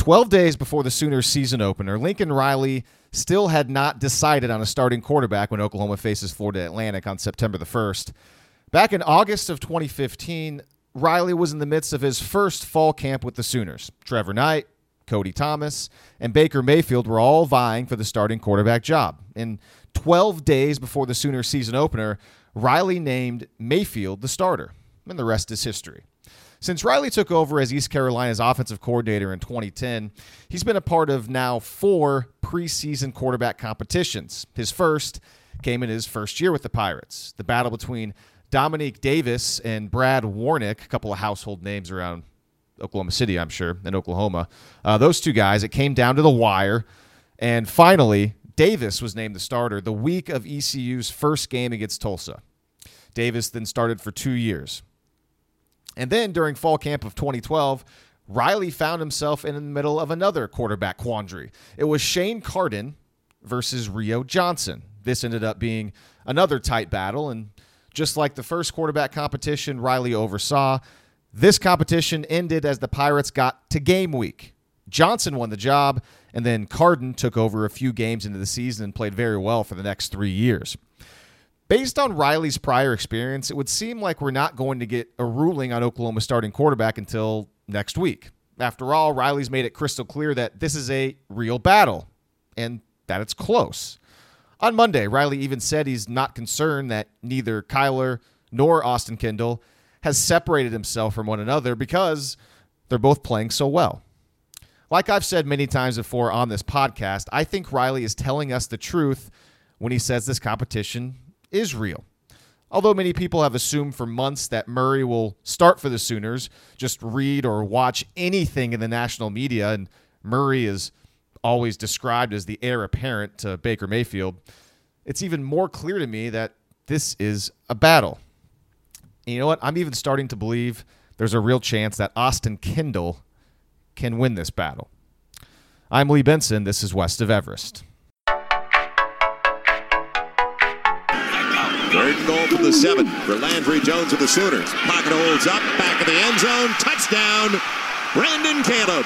12 days before the Sooners season opener, Lincoln Riley still had not decided on a starting quarterback when Oklahoma faces Florida Atlantic on September the 1st. Back in August of 2015, Riley was in the midst of his first fall camp with the Sooners. Trevor Knight, Cody Thomas, and Baker Mayfield were all vying for the starting quarterback job. In 12 days before the Sooners season opener, Riley named Mayfield the starter, and the rest is history. Since Riley took over as East Carolina's offensive coordinator in 2010, he's been a part of now four preseason quarterback competitions. His first came in his first year with the Pirates. The battle between Dominique Davis and Brad Wornick, a couple of household names around Oklahoma City, I'm sure, and Oklahoma. Uh, those two guys, it came down to the wire. And finally, Davis was named the starter the week of ECU's first game against Tulsa. Davis then started for two years. And then during fall camp of 2012, Riley found himself in the middle of another quarterback quandary. It was Shane Carden versus Rio Johnson. This ended up being another tight battle, and just like the first quarterback competition Riley oversaw, this competition ended as the Pirates got to game week. Johnson won the job, and then Carden took over a few games into the season and played very well for the next three years. Based on Riley's prior experience, it would seem like we're not going to get a ruling on Oklahoma starting quarterback until next week. After all, Riley's made it crystal clear that this is a real battle and that it's close. On Monday, Riley even said he's not concerned that neither Kyler nor Austin Kendall has separated himself from one another because they're both playing so well. Like I've said many times before on this podcast, I think Riley is telling us the truth when he says this competition is real. Although many people have assumed for months that Murray will start for the Sooners, just read or watch anything in the national media, and Murray is always described as the heir apparent to Baker Mayfield, it's even more clear to me that this is a battle. And you know what? I'm even starting to believe there's a real chance that Austin Kendall can win this battle. I'm Lee Benson. This is West of Everest. Third and goal from the seven for Landry Jones of the Sooners. Pocket holds up, back of the end zone, touchdown, Brandon Caleb.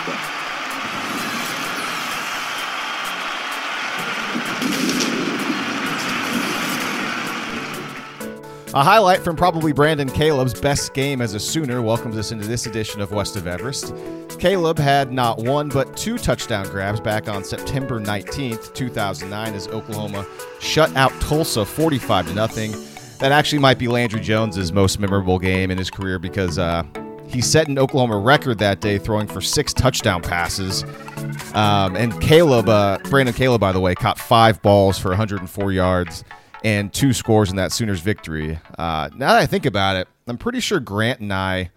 A highlight from probably Brandon Caleb's best game as a Sooner welcomes us into this edition of West of Everest. Caleb had not one but two touchdown grabs back on September 19th, 2009, as Oklahoma shut out Tulsa 45 to nothing. That actually might be Landry Jones's most memorable game in his career because uh, he set an Oklahoma record that day, throwing for six touchdown passes. Um, and Caleb, uh, Brandon Caleb, by the way, caught five balls for 104 yards and two scores in that Sooners victory. Uh, now that I think about it, I'm pretty sure Grant and I.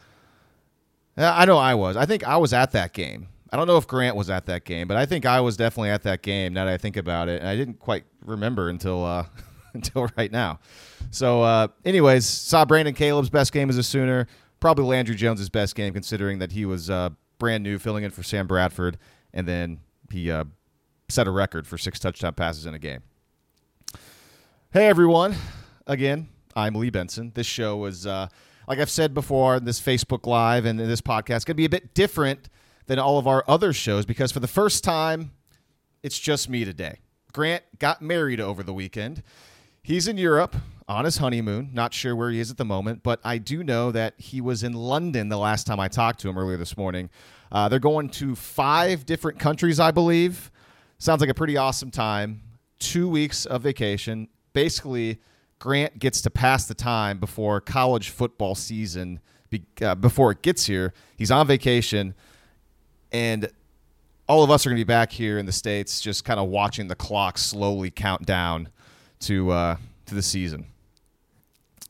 I know I was. I think I was at that game. I don't know if Grant was at that game, but I think I was definitely at that game. Now that I think about it, and I didn't quite remember until uh, until right now. So, uh, anyways, saw Brandon Caleb's best game as a Sooner. Probably Landry Jones's best game, considering that he was uh, brand new, filling in for Sam Bradford, and then he uh, set a record for six touchdown passes in a game. Hey everyone, again, I'm Lee Benson. This show is, uh, like I've said before, this Facebook Live and this podcast going to be a bit different than all of our other shows because for the first time, it's just me today. Grant got married over the weekend. He's in Europe on his honeymoon. Not sure where he is at the moment, but I do know that he was in London the last time I talked to him earlier this morning. Uh, they're going to five different countries, I believe. Sounds like a pretty awesome time. Two weeks of vacation basically Grant gets to pass the time before college football season be, uh, before it gets here. He's on vacation, and all of us are going to be back here in the states, just kind of watching the clock slowly count down to uh, to the season.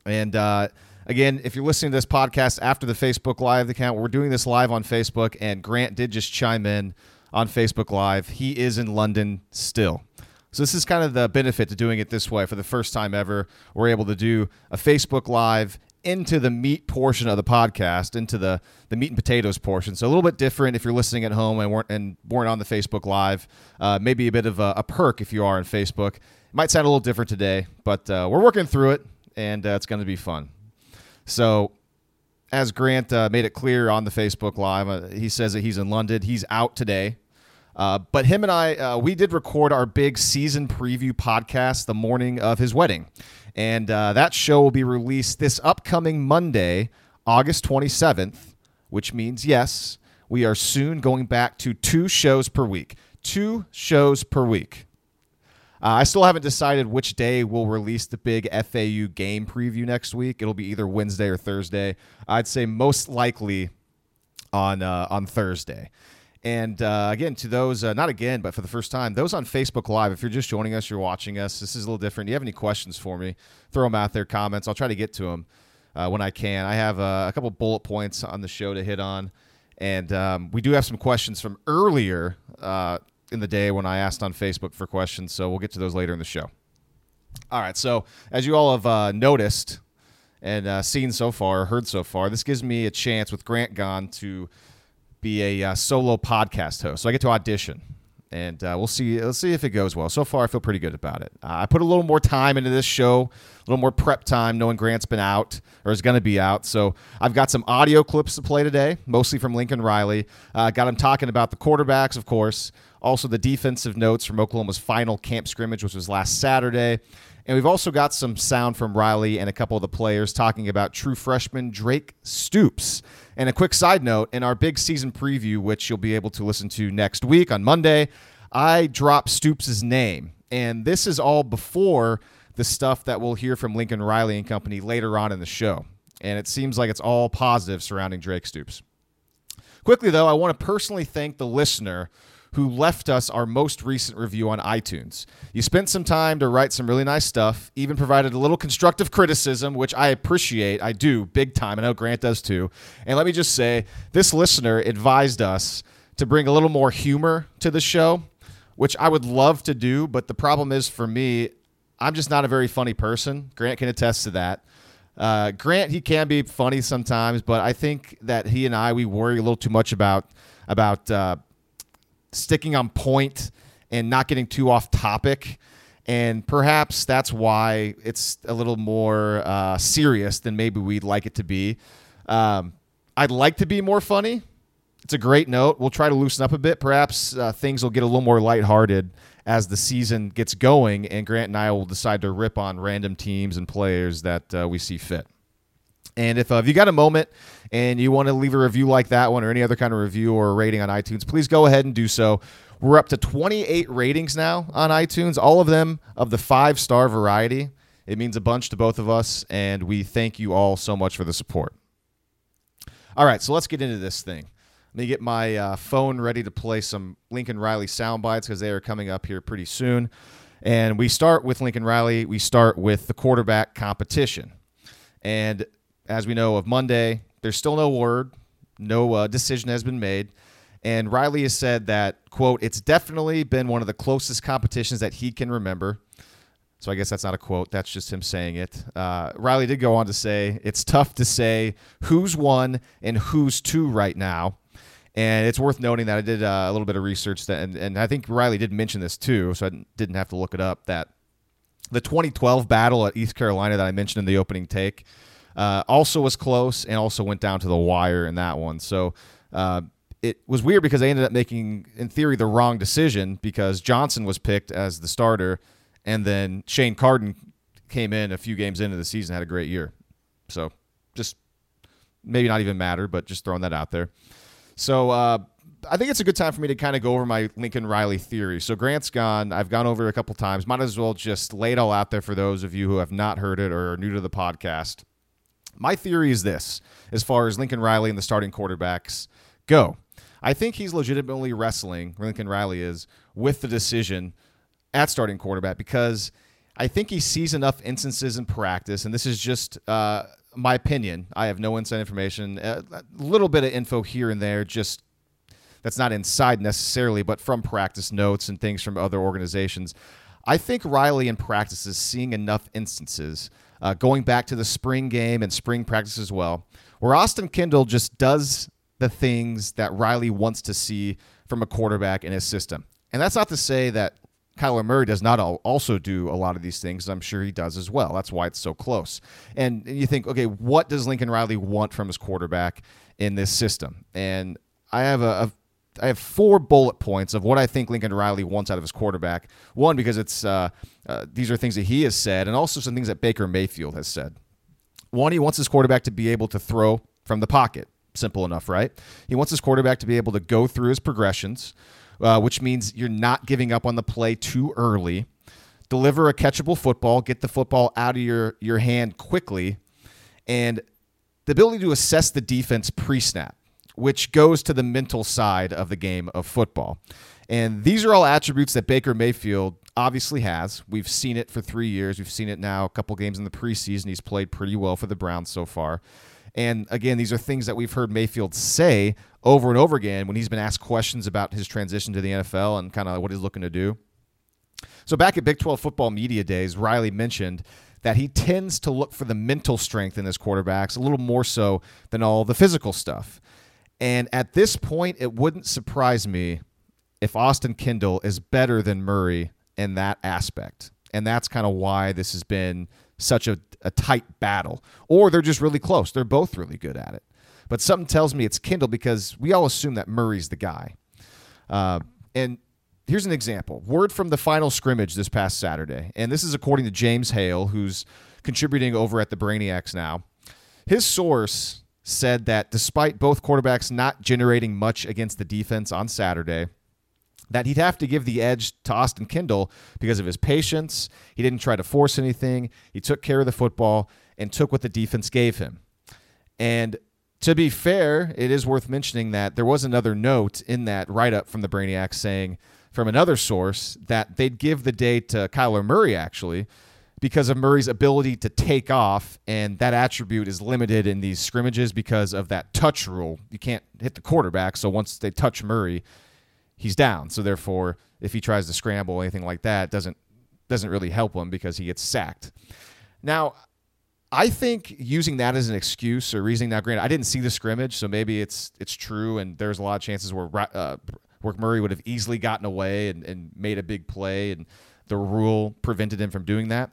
And uh, again, if you're listening to this podcast after the Facebook Live account, we're doing this live on Facebook, and Grant did just chime in on Facebook Live. He is in London still. So this is kind of the benefit to doing it this way for the first time ever. We're able to do a Facebook Live into the meat portion of the podcast, into the the meat and potatoes portion. So a little bit different if you're listening at home and weren't and weren't on the Facebook Live. Uh, maybe a bit of a, a, perk if you are on Facebook. It might sound a little different today, but uh, we're working through it, and uh, it's going to be fun. So as Grant uh, made it clear on the Facebook Live, uh, he says that he's in London. He's out today. Uh, but him and I, uh, we did record our big season preview podcast the morning of his wedding. And uh, that show will be released this upcoming Monday, August 27th, which means, yes, we are soon going back to two shows per week. Two shows per week. Uh, I still haven't decided which day we'll release the big FAU game preview next week. It'll be either Wednesday or Thursday. I'd say most likely on uh, on Thursday. And uh, again, to those, uh, not again, but for the first time, those on Facebook Live, if you're just joining us, you're watching us, this is a little different. Do you have any questions for me? Throw them out there, comments. I'll try to get to them uh, when I can. I have uh, a couple bullet points on the show to hit on. And um, we do have some questions from earlier uh, in the day when I asked on Facebook for questions. So we'll get to those later in the show. All right. So as you all have uh, noticed and seen so far, heard so far, this gives me a chance with Grant gone to be a uh, solo podcast host. So I get to audition. And uh, we'll see. Let's see if it goes well. So far, I feel pretty good about it. Uh, I put a little more time into this show, a little more prep time, knowing Grant's been out or is going to be out. So I've got some audio clips to play today, mostly from Lincoln Riley. Uh, got him talking about the quarterbacks, of course, also the defensive notes from Oklahoma's final camp scrimmage, which was last Saturday. And we've also got some sound from Riley and a couple of the players talking about true freshman Drake Stoops. And a quick side note in our big season preview, which you'll be able to listen to next week on Monday, I drop Stoops' name. And this is all before the stuff that we'll hear from Lincoln Riley and company later on in the show. And it seems like it's all positive surrounding Drake Stoops. Quickly, though, I want to personally thank the listener who left us our most recent review on iTunes. You spent some time to write some really nice stuff, even provided a little constructive criticism, which I appreciate. I do big time. I know Grant does too. And let me just say, this listener advised us to bring a little more humor to the show, which I would love to do. But the problem is for me, I'm just not a very funny person. Grant can attest to that. Uh, Grant, he can be funny sometimes, but I think that he and I we worry a little too much about about uh, sticking on point and not getting too off topic. And perhaps that's why it's a little more uh, serious than maybe we'd like it to be. Um, I'd like to be more funny. It's a great note. We'll try to loosen up a bit. Perhaps uh, things will get a little more lighthearted as the season gets going, and Grant and I will decide to rip on random teams and players that uh, we see fit. And if, uh, if you got a moment and you want to leave a review like that one or any other kind of review or rating on iTunes, please go ahead and do so. We're up to 28 ratings now on iTunes, all of them of the five star variety. It means a bunch to both of us, and we thank you all so much for the support. All right, so let's get into this thing. Let me get my uh, phone ready to play some Lincoln Riley sound bites because they are coming up here pretty soon. And we start with Lincoln Riley. We start with the quarterback competition. And as we know of Monday, there's still no word, no uh, decision has been made. And Riley has said that, quote, it's definitely been one of the closest competitions that he can remember. So I guess that's not a quote. That's just him saying it. Uh, Riley did go on to say, it's tough to say who's one and who's two right now. And it's worth noting that I did uh, a little bit of research, that, and, and I think Riley did mention this too, so I didn't have to look it up, that the 2012 battle at East Carolina that I mentioned in the opening take – uh, also was close and also went down to the wire in that one. So uh, it was weird because they ended up making, in theory, the wrong decision because Johnson was picked as the starter, and then Shane Carden came in a few games into the season, had a great year. So just maybe not even matter, but just throwing that out there. So uh, I think it's a good time for me to kind of go over my Lincoln Riley theory. So Grant's gone. I've gone over a couple times. Might as well just lay it all out there for those of you who have not heard it or are new to the podcast. My theory is this as far as Lincoln Riley and the starting quarterbacks go. I think he's legitimately wrestling, Lincoln Riley is, with the decision at starting quarterback because I think he sees enough instances in practice, and this is just uh, my opinion. I have no inside information, a little bit of info here and there, just that's not inside necessarily, but from practice notes and things from other organizations. I think Riley in practice is seeing enough instances uh, going back to the spring game and spring practice as well, where Austin Kendall just does the things that Riley wants to see from a quarterback in his system. And that's not to say that Kyler Murray does not also do a lot of these things. I'm sure he does as well. That's why it's so close. And you think, okay, what does Lincoln Riley want from his quarterback in this system? And I have a, a I have four bullet points of what I think Lincoln Riley wants out of his quarterback. One, because it's uh, uh, these are things that he has said, and also some things that Baker Mayfield has said. One, he wants his quarterback to be able to throw from the pocket. Simple enough, right? He wants his quarterback to be able to go through his progressions, uh, which means you're not giving up on the play too early. Deliver a catchable football, get the football out of your, your hand quickly, and the ability to assess the defense pre snap which goes to the mental side of the game of football. And these are all attributes that Baker Mayfield obviously has. We've seen it for three years. We've seen it now a couple games in the preseason. He's played pretty well for the Browns so far. And again, these are things that we've heard Mayfield say over and over again when he's been asked questions about his transition to the NFL and kind of what he's looking to do. So back at Big 12 football media days, Riley mentioned that he tends to look for the mental strength in his quarterbacks a little more so than all the physical stuff. And at this point, it wouldn't surprise me if Austin Kendall is better than Murray in that aspect. And that's kind of why this has been such a, a tight battle. Or they're just really close. They're both really good at it. But something tells me it's Kendall because we all assume that Murray's the guy. Uh, and here's an example word from the final scrimmage this past Saturday. And this is according to James Hale, who's contributing over at the Brainiacs now. His source said that despite both quarterbacks not generating much against the defense on Saturday, that he'd have to give the edge to Austin Kendall because of his patience. He didn't try to force anything. He took care of the football and took what the defense gave him. And to be fair, it is worth mentioning that there was another note in that write up from the Brainiacs saying from another source that they'd give the day to Kyler Murray actually because of Murray's ability to take off, and that attribute is limited in these scrimmages because of that touch rule. You can't hit the quarterback, so once they touch Murray, he's down. So therefore, if he tries to scramble or anything like that, doesn't doesn't really help him because he gets sacked. Now, I think using that as an excuse or reasoning now, granted, I didn't see the scrimmage, so maybe it's it's true, and there's a lot of chances where uh, where Murray would have easily gotten away and, and made a big play, and the rule prevented him from doing that.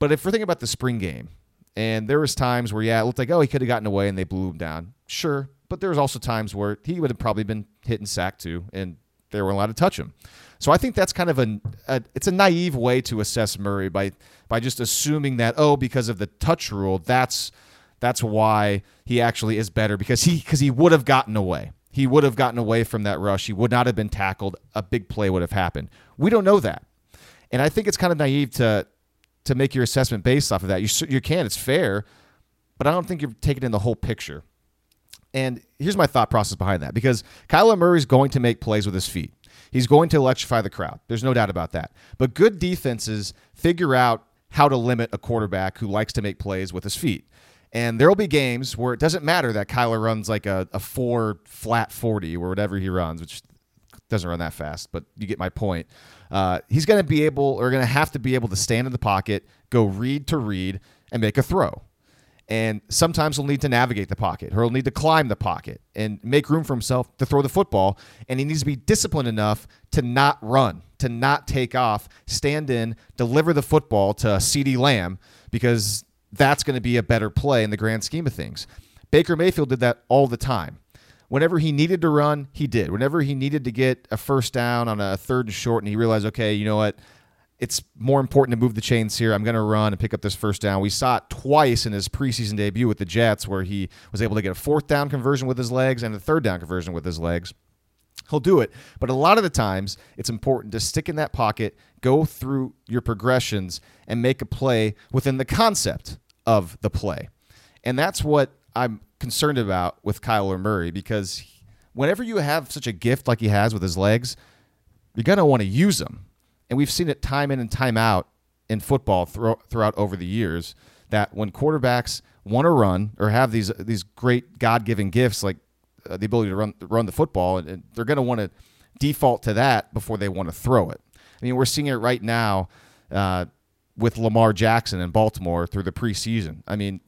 But if we're thinking about the spring game, and there was times where, yeah, it looked like, oh, he could have gotten away and they blew him down. Sure. But there was also times where he would have probably been hit and sacked too, and they weren't allowed to touch him. So I think that's kind of a, a, it's a naive way to assess Murray by by just assuming that oh because of the touch rule that's that's why he actually is better because he because he would have gotten away. He would have gotten away from that rush. He would not have been tackled. A big play would have happened. We don't know that. And I think it's kind of naive to to make your assessment based off of that. You you can, it's fair, but I don't think you're taking in the whole picture. And here's my thought process behind that because Kyler Murray's going to make plays with his feet. He's going to electrify the crowd. There's no doubt about that. But good defenses figure out how to limit a quarterback who likes to make plays with his feet. And there will be games where it doesn't matter that Kyler runs like a, a four flat 40 or whatever he runs, which doesn't run that fast, but you get my point. Uh, he's going to be able or going to have to be able to stand in the pocket, go read to read, and make a throw. And sometimes he'll need to navigate the pocket, or he'll need to climb the pocket and make room for himself to throw the football. And he needs to be disciplined enough to not run, to not take off, stand in, deliver the football to CeeDee Lamb, because that's going to be a better play in the grand scheme of things. Baker Mayfield did that all the time whenever he needed to run, he did. Whenever he needed to get a first down on a third and short, and he realized, okay, you know what? It's more important to move the chains here. I'm going to run and pick up this first down. We saw it twice in his preseason debut with the Jets, where he was able to get a fourth down conversion with his legs and a third down conversion with his legs. He'll do it. But a lot of the times, it's important to stick in that pocket, go through your progressions, and make a play within the concept of the play. And that's what I'm concerned about with Kyler Murray because whenever you have such a gift like he has with his legs, you're going to want to use them. And we've seen it time in and time out in football throughout over the years that when quarterbacks want to run or have these these great God-given gifts like uh, the ability to run run the football, and, and they're going to want to default to that before they want to throw it. I mean, we're seeing it right now uh, with Lamar Jackson in Baltimore through the preseason. I mean,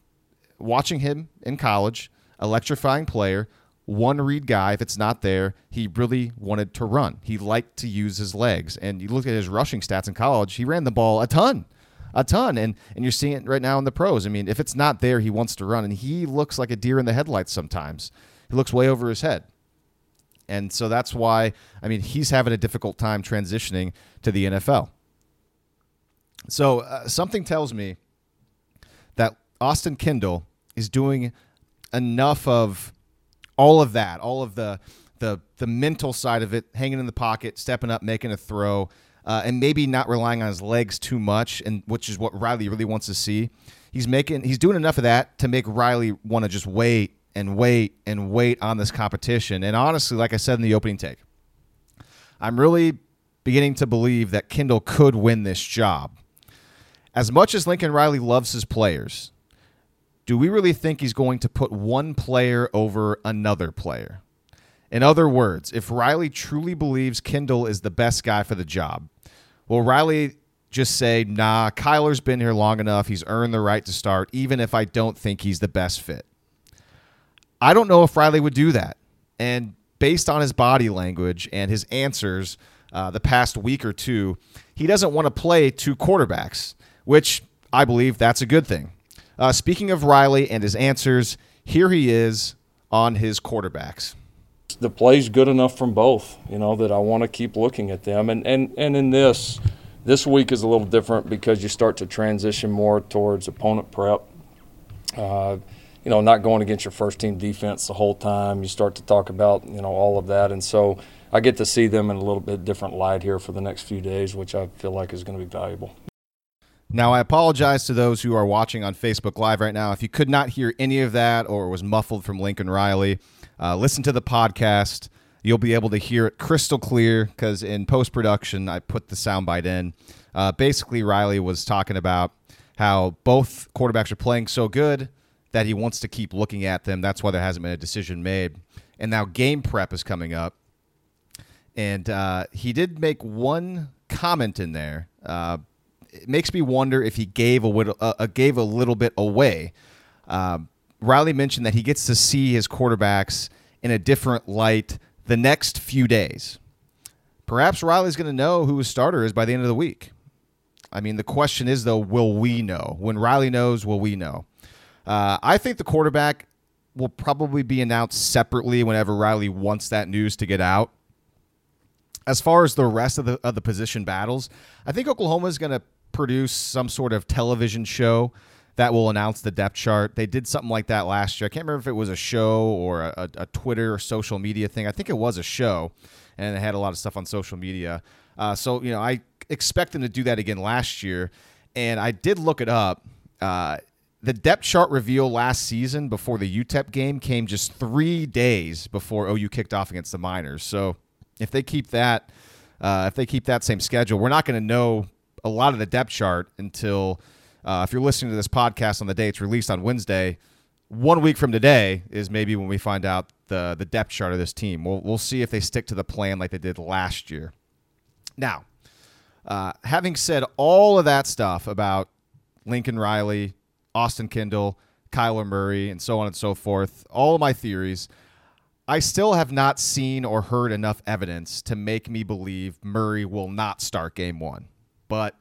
watching him in college, electrifying player, one read guy. If it's not there, he really wanted to run. He liked to use his legs. And you look at his rushing stats in college, he ran the ball a ton. A ton. And and you're seeing it right now in the pros. I mean, if it's not there, he wants to run. And he looks like a deer in the headlights sometimes. He looks way over his head. And so that's why, I mean, he's having a difficult time transitioning to the NFL. So uh, something tells me that Austin Kendall is doing enough of all of that, all of the the the mental side of it, hanging in the pocket, stepping up, making a throw, uh, and maybe not relying on his legs too much, and which is what Riley really wants to see. He's making he's doing enough of that to make Riley want to just wait and wait and wait on this competition. And honestly, like I said in the opening take, I'm really beginning to believe that Kendall could win this job. As much as Lincoln Riley loves his players, do we really think he's going to put one player over another player? In other words, if Riley truly believes Kendall is the best guy for the job, will Riley just say, nah, Kyler's been here long enough. He's earned the right to start, even if I don't think he's the best fit? I don't know if Riley would do that. And based on his body language and his answers uh, the past week or two, he doesn't want to play two quarterbacks, which I believe that's a good thing. Uh, speaking of Riley and his answers, here he is on his quarterbacks. The play's good enough from both, you know, that I want to keep looking at them. And, and, and in this, this week is a little different because you start to transition more towards opponent prep. Uh, you know, not going against your first team defense the whole time. You start to talk about, you know, all of that. And so I get to see them in a little bit different light here for the next few days, which I feel like is going to be valuable. Now, I apologize to those who are watching on Facebook Live right now. If you could not hear any of that or was muffled from Lincoln Riley, uh, listen to the podcast. You'll be able to hear it crystal clear because in post production, I put the soundbite in. Uh, basically, Riley was talking about how both quarterbacks are playing so good that he wants to keep looking at them. That's why there hasn't been a decision made. And now game prep is coming up. And uh, he did make one comment in there. Uh, it makes me wonder if he gave a, little, uh, gave a little bit away. Um, Riley mentioned that he gets to see his quarterbacks in a different light the next few days. Perhaps Riley's going to know who his starter is by the end of the week. I mean, the question is, though, will we know? When Riley knows, will we know? Uh, I think the quarterback will probably be announced separately whenever Riley wants that news to get out. As far as the rest of the of the position battles, I think Oklahoma is going to produce some sort of television show that will announce the depth chart. They did something like that last year. I can't remember if it was a show or a, a Twitter or social media thing. I think it was a show, and they had a lot of stuff on social media. Uh, so you know, I expect them to do that again last year, and I did look it up. Uh, the depth chart reveal last season before the UTEP game came just three days before OU kicked off against the Miners. So if they keep that, uh, if they keep that same schedule, we're not going to know a lot of the depth chart until uh, if you're listening to this podcast on the day it's released on Wednesday. One week from today is maybe when we find out the the depth chart of this team. We'll we'll see if they stick to the plan like they did last year. Now, uh, having said all of that stuff about Lincoln Riley, Austin Kendall, Kyler Murray, and so on and so forth, all of my theories, I still have not seen or heard enough evidence to make me believe Murray will not start game one. But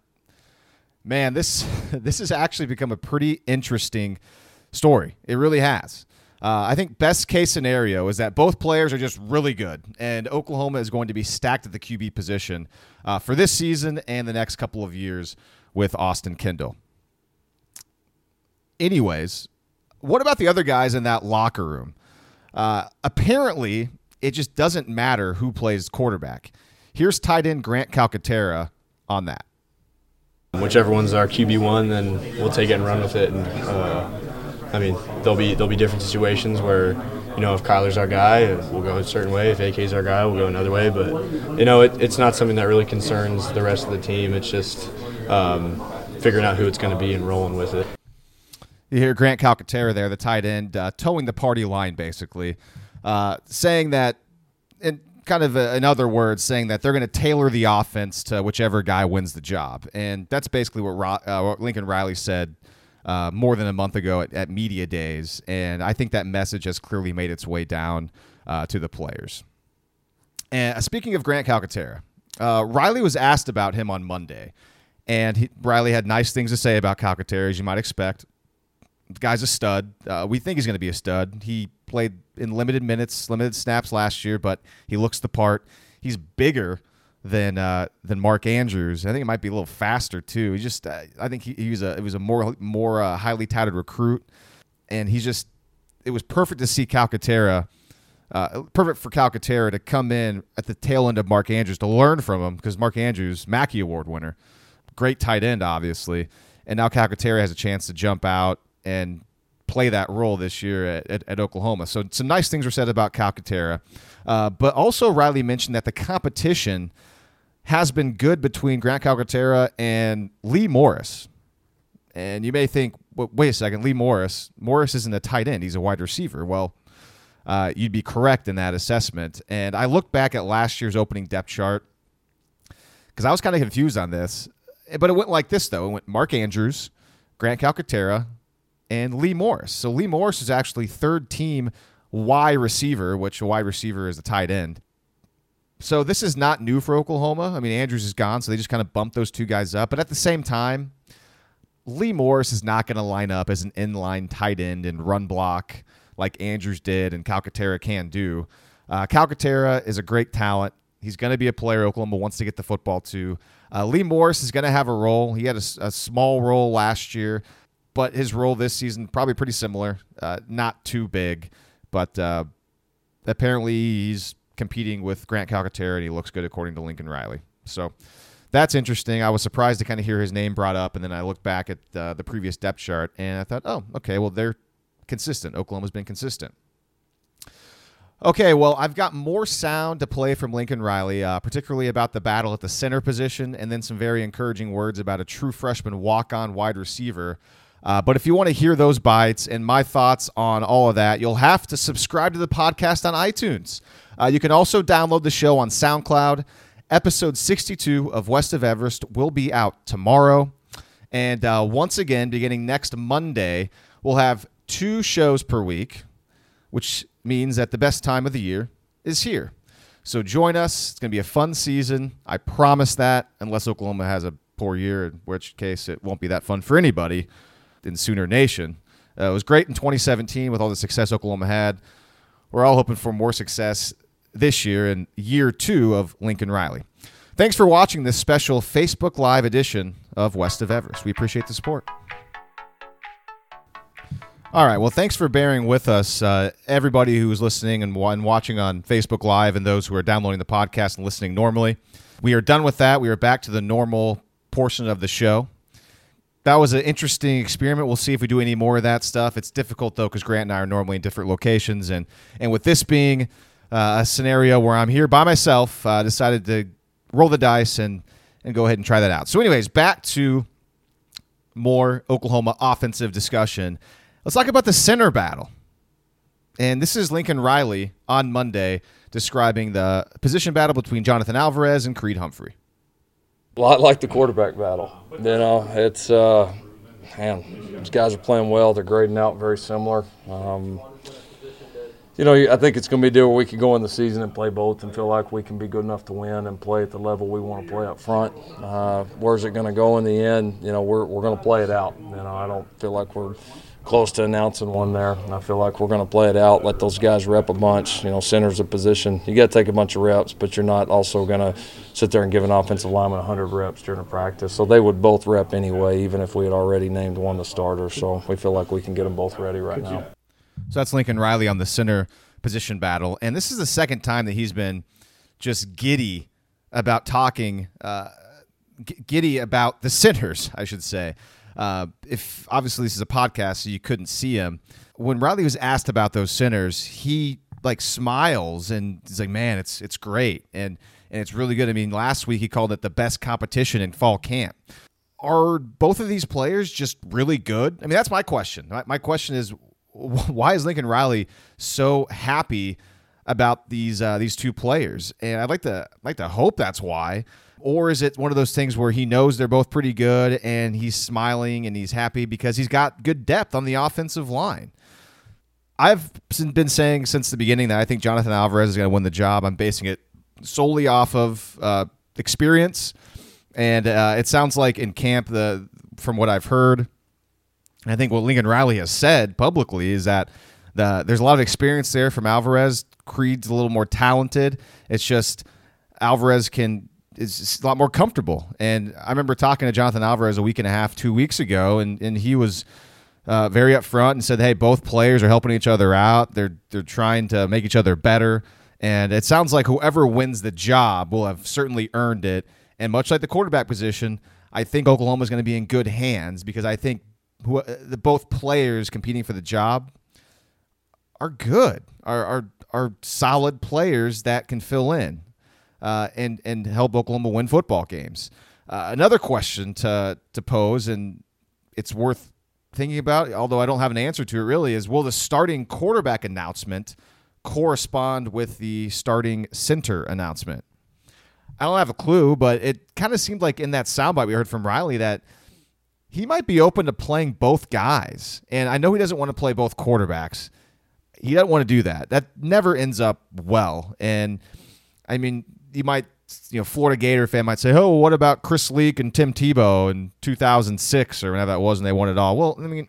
man, this this has actually become a pretty interesting story. It really has. Uh, I think best case scenario is that both players are just really good, and Oklahoma is going to be stacked at the QB position uh, for this season and the next couple of years with Austin Kendall anyways, what about the other guys in that locker room? Uh, apparently, it just doesn't matter who plays quarterback. Here's tight end Grant Calcaterra on that. Whichever one's our QB one, then we'll take it and run with it. And uh, I mean, there'll be there'll be different situations where you know if Kyler's our guy, we'll go a certain way. If AK's our guy, we'll go another way. But you know, it, it's not something that really concerns the rest of the team. It's just um, figuring out who it's going to be and rolling with it. You hear Grant Calcaterra there, the tight end, uh, towing the party line, basically, uh, saying that, kind of a, in other words, saying that they're going to tailor the offense to whichever guy wins the job. And that's basically what, Ro- uh, what Lincoln Riley said uh, more than a month ago at, at, Media Days. And I think that message has clearly made its way down uh, to the players. And uh, speaking of Grant Calcaterra, uh, Riley was asked about him on Monday, and he, Riley had nice things to say about Calcaterra, as you might expect. The guy's a stud. Uh, we think he's going to be a stud. He played in limited minutes, limited snaps last year, but he looks the part. He's bigger than uh, than Mark Andrews. I think it might be a little faster too. He just, uh, I think he, he, was a it was a more more uh, highly touted recruit, and he's just it was perfect to see Calcaterra. Uh, perfect for Calcaterra to come in at the tail end of Mark Andrews to learn from him because Mark Andrews, Mackey Award winner, great tight end, obviously, and now Calcaterra has a chance to jump out and play that role this year at, at, at Oklahoma. So some nice things were said about Calcaterra, uh, but also Riley mentioned that the competition has been good between Grant Calcaterra and Lee Morris. And you may think, wait a second, Lee Morris. Morris isn't a tight end; he's a wide receiver. Well, uh, you'd be correct in that assessment. And I looked back at last year's opening depth chart because I was kind of confused on this. But it went like this, though. It went Mark Andrews, Grant Calcaterra, and Lee Morris. So Lee Morris is actually third team wide receiver, which a wide receiver is a tight end. So this is not new for Oklahoma. I mean, Andrews is gone, so they just kind of bumped those two guys up. But at the same time, Lee Morris is not going to line up as an inline tight end and run block like Andrews did and Calcaterra can do. Uh, Calcaterra is a great talent. He's going to be a player Oklahoma wants to get the football to. Uh, Lee Morris is going to have a role. He had a, a, small role last year, but his role this season probably pretty similar. Uh, not too big, but uh, apparently he's competing with Grant Calcaterra and he looks good according to Lincoln Riley. So that's interesting. I was surprised to kind of hear his name brought up, and then I looked back at uh, the previous depth chart and I thought, oh, okay, well they're consistent. Oklahoma's been consistent. Okay, well, I've got more sound to play from Lincoln Riley, uh, particularly about the battle at the center position, and then some very encouraging words about a true freshman walk on wide receiver. Uh, but if you want to hear those bites and my thoughts on all of that, you'll have to subscribe to the podcast on iTunes. Uh, you can also download the show on SoundCloud. Episode 62 of West of Everest will be out tomorrow. And uh, once again, beginning next Monday, we'll have two shows per week, which means that the best time of the year is here. So join us. It's going to be a fun season. I promise that, unless Oklahoma has a poor year, in which case it won't be that fun for anybody in Sooner Nation. Uh, it was great in 2017 with all the success Oklahoma had. We're all hoping for more success this year in year two of Lincoln Riley. Thanks for watching this special Facebook Live edition of West of Everest. We appreciate the support. All right. Well, thanks for bearing with us, uh, everybody who's listening and, and watching on Facebook Live, and those who are downloading the podcast and listening normally. We are done with that. We are back to the normal portion of the show. That was an interesting experiment. We'll see if we do any more of that stuff. It's difficult though because Grant and I are normally in different locations, and and with this being uh, a scenario where I'm here by myself, I uh, decided to roll the dice and and go ahead and try that out. So, anyways, back to more Oklahoma offensive discussion. Let's talk about the center battle. And this is Lincoln Riley on Monday describing the position battle between Jonathan Alvarez and Creed Humphrey. A lot like the quarterback battle. You know, it's, uh, man, these guys are playing well. They're grading out very similar. Um, you know, I think it's going to be a deal where we can go in the season and play both and feel like we can be good enough to win and play at the level we want to play up front. Uh, where's it going to go in the end? You know, we're, we're going to play it out. You know, I don't feel like we're – close to announcing one there. And I feel like we're going to play it out, let those guys rep a bunch. You know, center's a position. You got to take a bunch of reps, but you're not also going to sit there and give an offensive lineman 100 reps during a practice. So they would both rep anyway, even if we had already named one the starter. So we feel like we can get them both ready right now. So that's Lincoln Riley on the center position battle. And this is the second time that he's been just giddy about talking, uh, giddy about the centers, I should say. Uh, if obviously this is a podcast, so you couldn't see him. When Riley was asked about those centers, he like smiles and he's like, "Man, it's it's great and and it's really good." I mean, last week he called it the best competition in fall camp. Are both of these players just really good? I mean, that's my question. My, my question is, why is Lincoln Riley so happy about these uh, these two players? And I'd like to like to hope that's why or is it one of those things where he knows they're both pretty good and he's smiling and he's happy because he's got good depth on the offensive line? I've been saying since the beginning that I think Jonathan Alvarez is going to win the job. I'm basing it solely off of uh, experience, and uh, it sounds like in camp, the from what I've heard, I think what Lincoln Riley has said publicly is that the, there's a lot of experience there from Alvarez. Creed's a little more talented. It's just Alvarez can is a lot more comfortable. And I remember talking to Jonathan Alvarez a week and a half, two weeks ago, and, and he was uh, very upfront and said, "Hey, both players are helping each other out. They're they're trying to make each other better." And it sounds like whoever wins the job will have certainly earned it. And much like the quarterback position, I think Oklahoma is going to be in good hands because I think who, uh, the both players competing for the job are good, are are are solid players that can fill in uh, and and help Oklahoma win football games. Uh, another question to to pose, and it's worth thinking about, although I don't have an answer to it really, is will the starting quarterback announcement correspond with the starting center announcement? I don't have a clue, but it kind of seemed like in that soundbite we heard from Riley that he might be open to playing both guys. And I know he doesn't want to play both quarterbacks. He doesn't want to do that. That never ends up well. And I mean, you might, you know, Florida Gator fan might say, "Oh, what about Chris Leak and Tim Tebow in 2006 or whenever that was, and they won it all?" Well, I mean,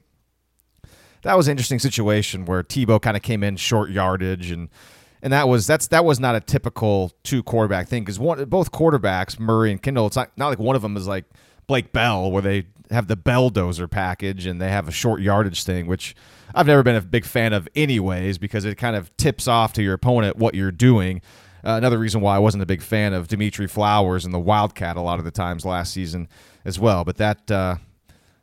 that was an interesting situation where Tebow kind of came in short yardage and and that was that's that was not a typical two quarterback thing because one both quarterbacks Murray and Kendall it's not not like one of them is like Blake Bell where they have the belldozer package and they have a short yardage thing which I've never been a big fan of anyways because it kind of tips off to your opponent what you're doing. Uh, another reason why I wasn't a big fan of Dimitri Flowers and the Wildcat a lot of the times last season as well, but that. Uh,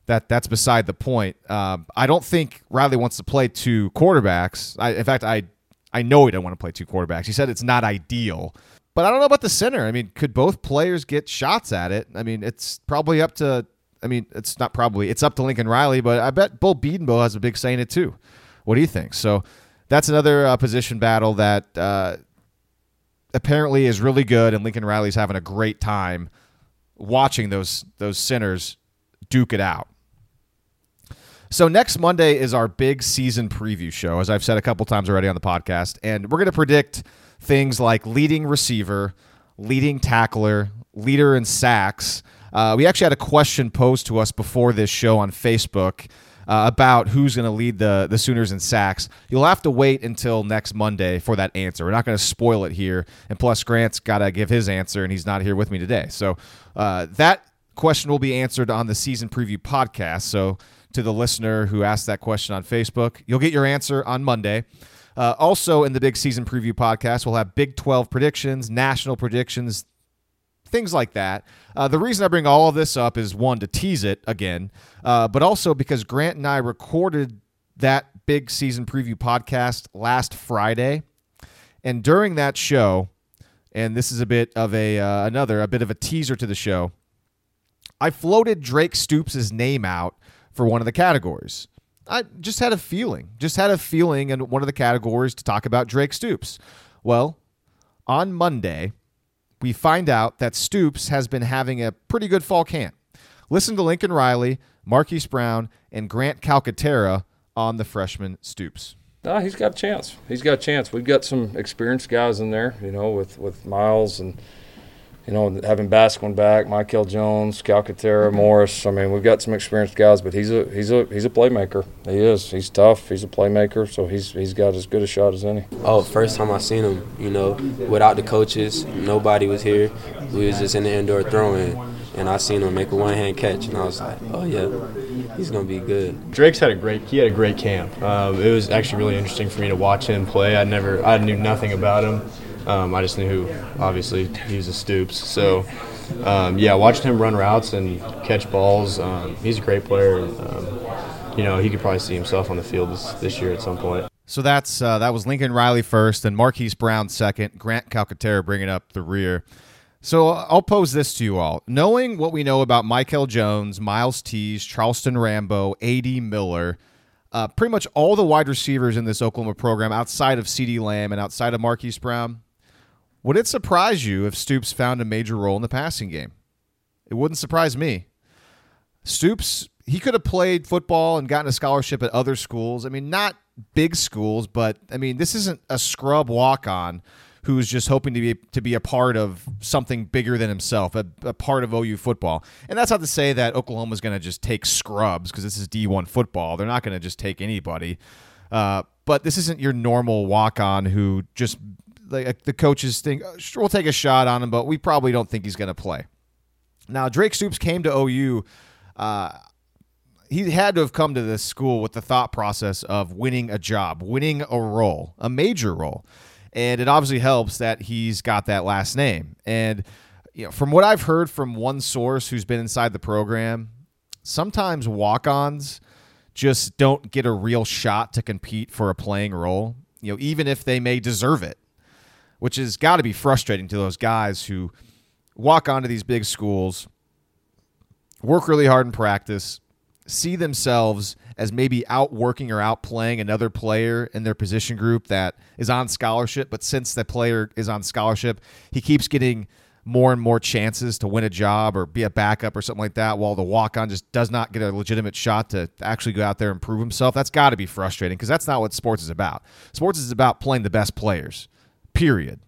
that that's beside the point. Uh, I don't think Riley wants to play two quarterbacks. I, in fact, I I know he doesn't want to play two quarterbacks. He said it's not ideal, but I don't know about the center. I mean, could both players get shots at it? I mean, it's probably up to. I mean, it's not probably. It's up to Lincoln Riley, but I bet Bill Bedenbaugh has a big say in it too. What do you think? So that's another uh, position battle that uh, apparently is really good, and Lincoln Riley's having a great time watching those those centers duke it out. So next Monday is our big season preview show, as I've said a couple times already on the podcast, and we're going to predict things like leading receiver, leading tackler, leader in sacks. Uh, we actually had a question posed to us before this show on Facebook uh, about who's going to lead the the Sooners in sacks. You'll have to wait until next Monday for that answer. We're not going to spoil it here, and plus Grant's got to give his answer, and he's not here with me today. So uh, that question will be answered on the season preview podcast. So to the listener who asked that question on Facebook. You'll get your answer on Monday. Uh, also, in the big season preview podcast, we'll have Big 12 predictions, national predictions, things like that. Uh, the reason I bring all of this up is one, to tease it again, uh, but also because Grant and I recorded that big season preview podcast last Friday. And during that show, and this is a bit of a uh, another a bit of a teaser to the show. I floated Drake Stoops' name out for one of the categories. I just had a feeling, just had a feeling in one of the categories to talk about Drake Stoops. Well, on Monday, we find out that Stoops has been having a pretty good fall camp. Listen to Lincoln Riley, Marquise Brown, and Grant Calcaterra on the freshman Stoops. No, he's got a chance. He's got a chance. We've got some experienced guys in there, you know, with, with Myles and – you know, having Basquine back, Michael Jones, Calcaterra, mm-hmm. Morris. I mean, we've got some experienced guys, but he's a he's a he's a playmaker. He is. He's tough. He's a playmaker, so he's he's got as good a shot as any. Oh, first time I seen him, you know, without the coaches, nobody was here. We was just in the indoor throwing, and I seen him make a one hand catch, and I was like, oh yeah, he's gonna be good. Drake's had a great he had a great camp. Um, it was actually really interesting for me to watch him play. I never I knew nothing about him. Um, I just knew who, obviously, he was a Stoops. So, um, yeah, watching him run routes and catch balls, um, he's a great player. And, um, you know, he could probably see himself on the field this, this year at some point. So that's uh, that was Lincoln Riley first, and Marquise Brown second, Grant Calcaterra bringing up the rear. So I'll pose this to you all. Knowing what we know about Michael Jones, Myles Tease, Charleston Rambo, A.D. Miller, uh, pretty much all the wide receivers in this Oklahoma program outside of CeeDee Lamb and outside of Marquise Brown, would it surprise you if Stoops found a major role in the passing game? It wouldn't surprise me. Stoops, he could have played football and gotten a scholarship at other schools. I mean, not big schools, but I mean, this isn't a scrub walk on who's just hoping to be to be a part of something bigger than himself, a, a part of OU football. And that's not to say that Oklahoma's going to just take scrubs because this is D1 football. They're not going to just take anybody. Uh, but this isn't your normal walk on who just like the coaches think oh, we'll take a shot on him, but we probably don't think he's going to play. Now Drake Stoops came to OU. Uh, he had to have come to this school with the thought process of winning a job, winning a role, a major role. And it obviously helps that he's got that last name. And you know, from what I've heard from one source who's been inside the program, sometimes walk-ons just don't get a real shot to compete for a playing role, you know, even if they may deserve it. Which has got to be frustrating to those guys who walk onto these big schools, work really hard in practice, see themselves as maybe outworking or outplaying another player in their position group that is on scholarship. But since that player is on scholarship, he keeps getting more and more chances to win a job or be a backup or something like that, while the walk on just does not get a legitimate shot to actually go out there and prove himself. That's got to be frustrating because that's not what sports is about. Sports is about playing the best players, period.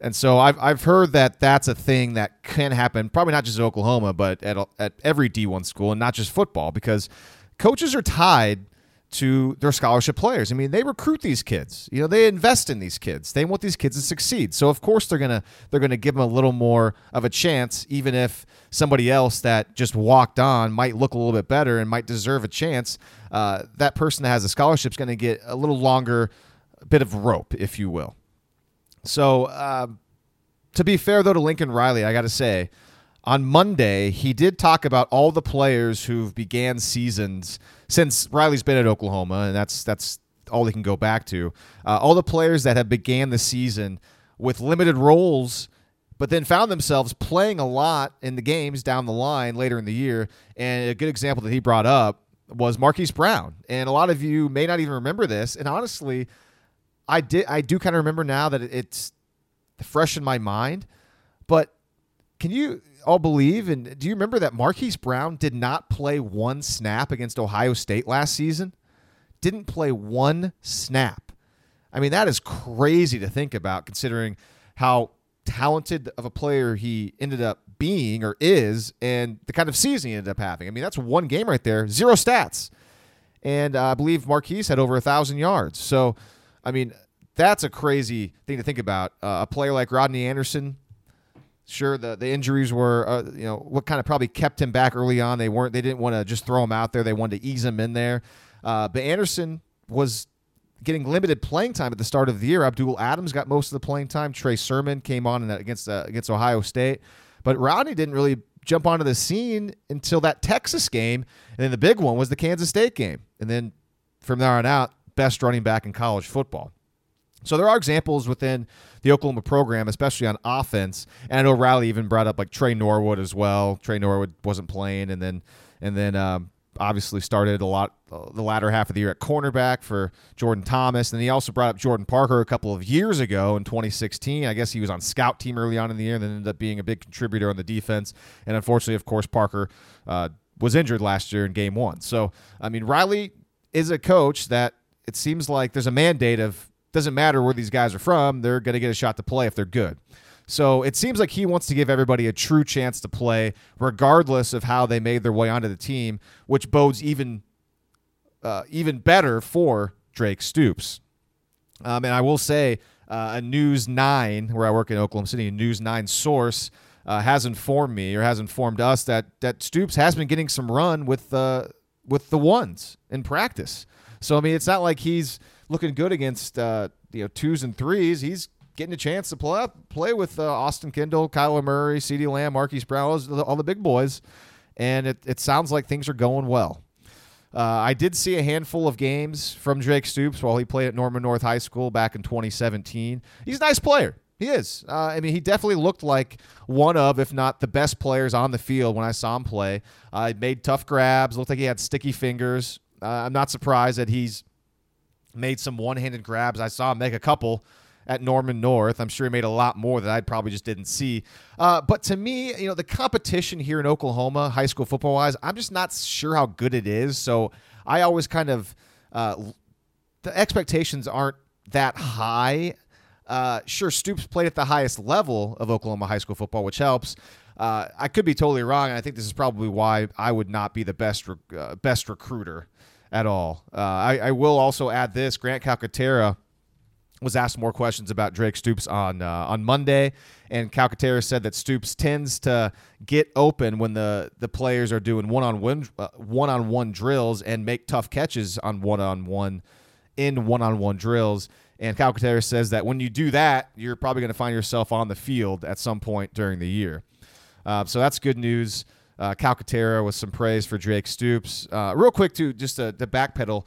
And so I've, I've heard that that's a thing that can happen, probably not just at Oklahoma, but at, at every D1 school and not just football because coaches are tied to their scholarship players. I mean, they recruit these kids. You know, they invest in these kids. They want these kids to succeed. So of course they're gonna they're gonna give them a little more of a chance, even if somebody else that just walked on might look a little bit better and might deserve a chance. Uh, that person that has a scholarship is going to get a little longer bit of rope, if you will. So, uh, to be fair though to Lincoln Riley, I got to say, on Monday he did talk about all the players who've began seasons since Riley's been at Oklahoma, and that's that's all he can go back to. Uh, all the players that have began the season with limited roles, but then found themselves playing a lot in the games down the line later in the year. And a good example that he brought up was Marquise Brown, and a lot of you may not even remember this. And honestly I did I do kind of remember now that it's fresh in my mind, but can you all believe and do you remember that Marquise Brown did not play one snap against Ohio State last season? Didn't play one snap. I mean, that is crazy to think about considering how talented of a player he ended up being or is and the kind of season he ended up having. I mean, that's one game right there, zero stats. And uh, I believe Marquise had over a thousand yards. So I mean, that's a crazy thing to think about. Uh, a player like Rodney Anderson, sure the, the injuries were uh, you know what kind of probably kept him back early on. They weren't they didn't want to just throw him out there. They wanted to ease him in there. Uh, but Anderson was getting limited playing time at the start of the year. Abdul Adams got most of the playing time. Trey Sermon came on in, against uh, against Ohio State, but Rodney didn't really jump onto the scene until that Texas game, and then the big one was the Kansas State game, and then from there on out, best running back in college football. So there are examples within the Oklahoma program, especially on offense. And I know Riley even brought up like Tre Norwood as well. Tre Norwood wasn't playing, and then and then um, obviously started a lot the latter half of the year at cornerback for Jordan Thomas. And he also brought up Jordan Parker a couple of years ago in 2016. I guess he was on scout team early on in the year, and then ended up being a big contributor on the defense. And unfortunately, of course, Parker uh, was injured last year in Game One. So I mean, Riley is a coach that it seems like there's a mandate of doesn't matter where these guys are from, they're going to get a shot to play if they're good. So it seems like he wants to give everybody a true chance to play, regardless of how they made their way onto the team, which bodes even uh, even better for Drake Stoops. Um, and I will say, uh, a News Nine, where I work in Oklahoma City, a News Nine source uh, has informed me or has informed us that that Stoops has been getting some run with uh, with the ones in practice. So I mean, it's not like he's looking good against uh, you know twos and threes. He's getting a chance to play play with uh, Austin Kendall, Kyler Murray, CeeDee Lamb, Marquise Brown, all the, all the big boys, and it, it sounds like things are going well. Uh, I did see a handful of games from Drake Stoops while he played at Norman North High School back in 2017. He's a nice player. He is. Uh, I mean, he definitely looked like one of, if not the best players on the field when I saw him play. Uh, he made tough grabs. Looked like he had sticky fingers. Uh, I'm not surprised that he's made some one-handed grabs. I saw him make a couple at Norman North. I'm sure he made a lot more that I probably just didn't see. Uh, but to me, you know, the competition here in Oklahoma, high school football wise, I'm just not sure how good it is. So I always kind of uh, the expectations aren't that high. Uh, sure, Stoops played at the highest level of Oklahoma high school football, which helps. Uh, I could be totally wrong, and I think this is probably why I would not be the best uh, best recruiter at all. Uh, I, I, will also add this: Grant Calcaterra was asked more questions about Drake Stoops on uh, on Monday, and Calcaterra said that Stoops tends to get open when the the players are doing one on one one on one drills and make tough catches on one on one in one on one drills. And Calcaterra says that when you do that, you're probably going to find yourself on the field at some point during the year. Uh, so that's good news. Uh, Calcaterra with some praise for Drake Stoops. Uh, real quick, too, just to, to backpedal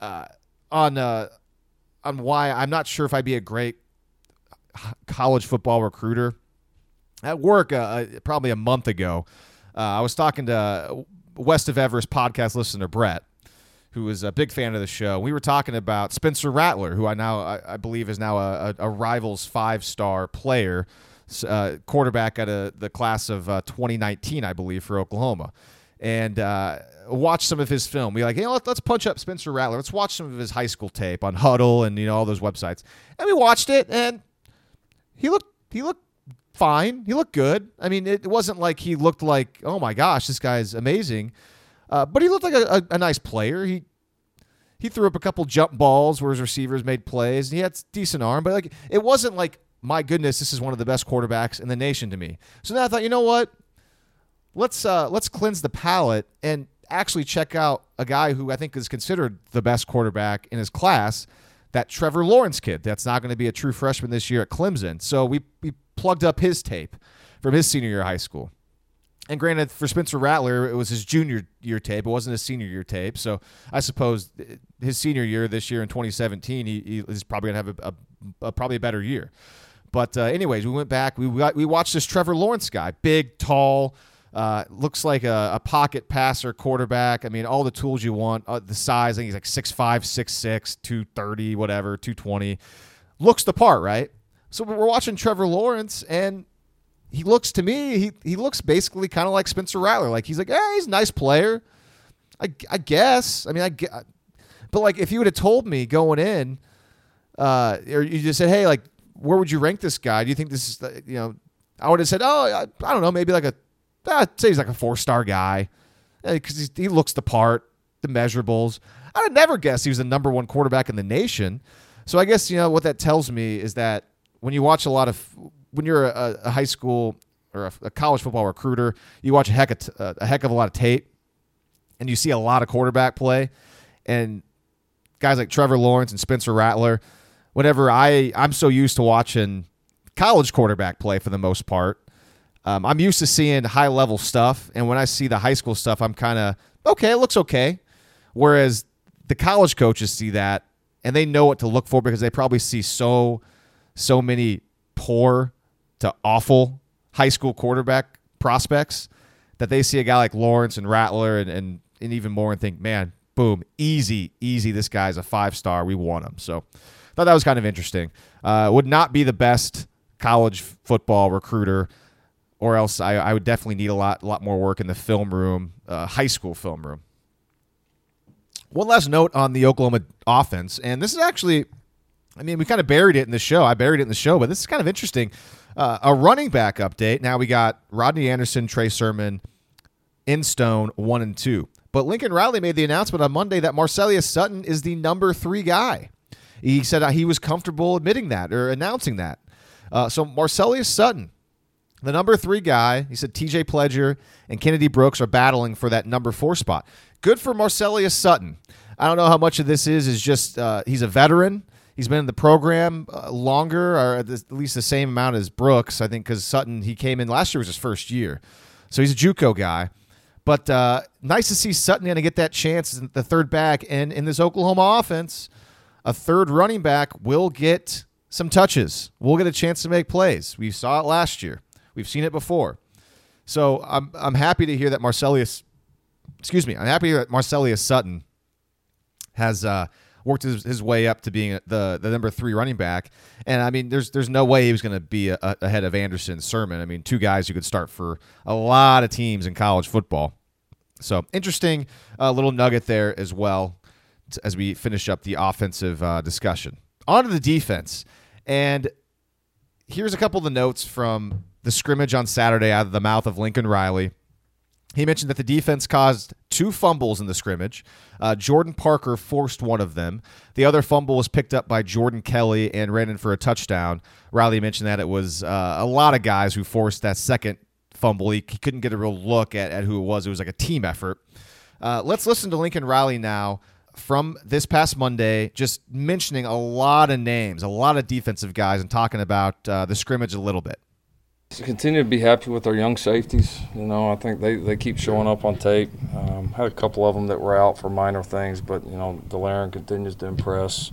uh, on uh, on why I'm not sure if I'd be a great college football recruiter. At work, uh, uh probably a month ago, uh, I was talking to West of Everest podcast listener Brett, who is a big fan of the show. We were talking about Spencer Rattler, who I now I, I believe is now a, a, a Rivals five star player uh, quarterback out of the class of uh, 2019, I believe, for Oklahoma. And uh, watch some of his film. We like, hey, let, us punch up Spencer Rattler. Let's watch some of his high school tape on Hudl and you know all those websites. And we watched it, and he looked he looked fine. He looked good. I mean, it wasn't like he looked like, oh my gosh, this guy's amazing. Uh, but he looked like a, a, a, nice player. He he threw up a couple jump balls where his receivers made plays. and He had decent arm, but like it wasn't like my goodness, this is one of the best quarterbacks in the nation to me. So then I thought, you know what? Let's uh, let's cleanse the palate and actually check out a guy who I think is considered the best quarterback in his class, that Trevor Lawrence kid. That's not going to be a true freshman this year at Clemson. So we we plugged up his tape from his senior year of high school. And granted, for Spencer Rattler, it was his junior year tape. It wasn't his senior year tape. So I suppose his senior year this year in 2017, he, he is probably going to have a, a, a, probably a better year. But uh, anyways, we went back. We we watched this Trevor Lawrence guy, big, tall, uh, looks like a, a, pocket passer quarterback. I mean, all the tools you want. Uh, the size, I think he's like 6'5", 6'6", 230, whatever, 220. Looks the part, right? So we're watching Trevor Lawrence, and he looks to me, he, he looks basically kind of like Spencer Rattler. Like he's like, hey, he's a nice player. I, I guess. I mean, I but like if you would have told me going in, uh, or you just said, hey, like where would you rank this guy? Do you think this is, the, you know, I would have said, oh, I, I don't know, maybe like a, ah, I'd say he's like a four star guy because he looks the part, the measurables. I'd never guess he was the number one quarterback in the nation. So I guess you know what that tells me is that when you watch a lot of when you're a, a high school or a, a, college football recruiter, you watch a heck of a heck of a lot of tape, and you see a lot of quarterback play, and guys like Trevor Lawrence and Spencer Rattler whenever I I'm so used to watching college quarterback play for the most part. Um, I'm used to seeing high level stuff, and when I see the high school stuff, I'm kind of okay. It looks okay. Whereas the college coaches see that, and they know what to look for because they probably see so so many poor to awful high school quarterback prospects that they see a guy like Lawrence and Rattler and, and, and even more and think, man, boom, easy, easy. This guy's a five star. We want him. So thought that was kind of interesting. Uh, would not be the best college football recruiter, or else I, I would definitely need a lot, lot more work in the film room, uh, high school film room. One last note on the Oklahoma offense, and this is actually, I mean, we kind of buried it in the show. I buried it in the show, but this is kind of interesting. Uh, a running back update. Now we got Rodney Anderson, Trey Sermon, in Stone, one and two. But Lincoln Riley made the announcement on Monday that Marcelias Sutton is the number three guy. He said he was comfortable admitting that or announcing that. Uh, so Marcelias Sutton, the number three guy, he said TJ Pledger and Kennedy Brooks are battling for that number four spot. Good for Marcelias Sutton. I don't know how much of this is is just uh, he's a veteran. He's been in the program uh, longer, or at least the same amount as Brooks. I think because Sutton he came in last year was his first year, so he's a JUCO guy. But uh, nice to see Sutton going to get that chance, in the third back, and in this Oklahoma offense a third running back will get some touches. We'll get a chance to make plays. We saw it last year. We've seen it before. So I'm I'm happy to hear that Marcelias, excuse me, I'm happy that Marcelias Sutton has uh, worked his, his, way up to being the the number three running back. And I mean, there's there's no way he was going to be a, a, ahead of Anderson Sermon. I mean, two guys who could start for a lot of teams in college football. So interesting uh, little nugget there as well as we finish up the offensive uh, discussion. On to the defense. And here's a couple of the notes from the scrimmage on Saturday out of the mouth of Lincoln Riley. He mentioned that the defense caused two fumbles in the scrimmage. Uh, Jordan Parker forced one of them. The other fumble was picked up by Jordan Kelley and ran in for a touchdown. Riley mentioned that it was uh, a lot of guys who forced that second fumble. He, he, couldn't get a real look at, at who it was. It was like a team effort. Uh, let's listen to Lincoln Riley now from this past Monday, just mentioning a lot of names, a lot of defensive guys, and talking about uh, the scrimmage a little bit. Continue to be happy with our young safeties. You know, I think they, they keep showing up on tape. Um, had a couple of them that were out for minor things, but, you know, Delarrin continues to impress.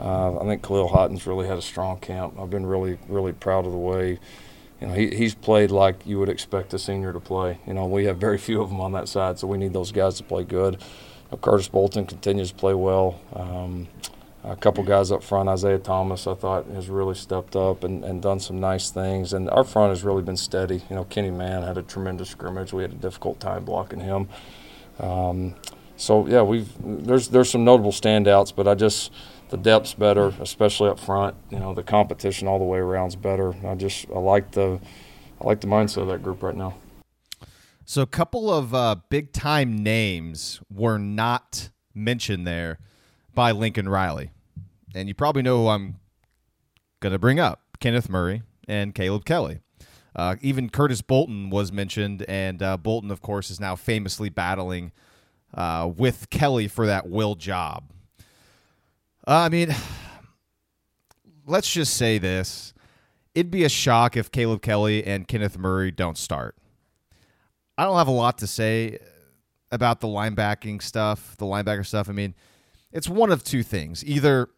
Uh, I think Kahlil Haughton's really had a strong camp. I've been really, really proud of the way, you know, he, he's played like you would expect a senior to play. You know, we have very few of them on that side, so we need those guys to play good. Curtis Bolton continues to play well. Um, a couple guys up front, Isaiah Thomas, I thought has really stepped up and, and done some nice things. And our front has really been steady. You know, Kenny Mann had a tremendous scrimmage. We had a difficult time blocking him. Um, so yeah, we've there's there's some notable standouts, but I just the depth's better, especially up front. You know, the competition all the way around is better. I just I like the I like the mindset of that group right now. So a couple of uh, big time names were not mentioned there by Lincoln Riley. And you probably know who I'm going to bring up Kenneth Murray and Caleb Kelly. Uh, even Curtis Bolton was mentioned, and uh, Bolton, of course, is now famously battling uh, with Kelly for that will job. I mean, let's just say this. It'd be a shock if Caleb Kelly and Kenneth Murray don't start. I don't have a lot to say about the linebacking stuff, the linebacker stuff. I mean, it's one of two things. Either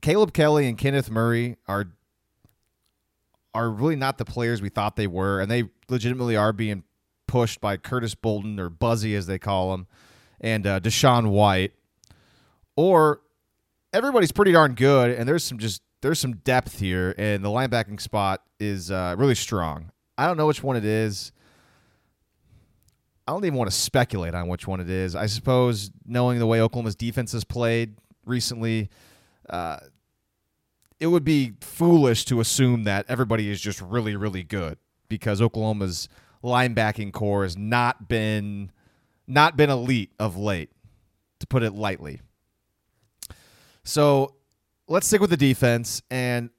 Caleb Kelly and Kenneth Murray are are really not the players we thought they were, and they legitimately are being pushed by Curtis Bolton or Buzzy as they call him, and uh, DaShaun White, or everybody's pretty darn good, and there's some just there's some depth here, and the linebacking spot is uh, really strong. I don't know which one it is. I don't even want to speculate on which one it is. I suppose knowing the way Oklahoma's defense has played recently, uh, it would be foolish to assume that everybody is just really, really good because Oklahoma's linebacking corps has not been not been elite of late, to put it lightly. So let's stick with the defense, and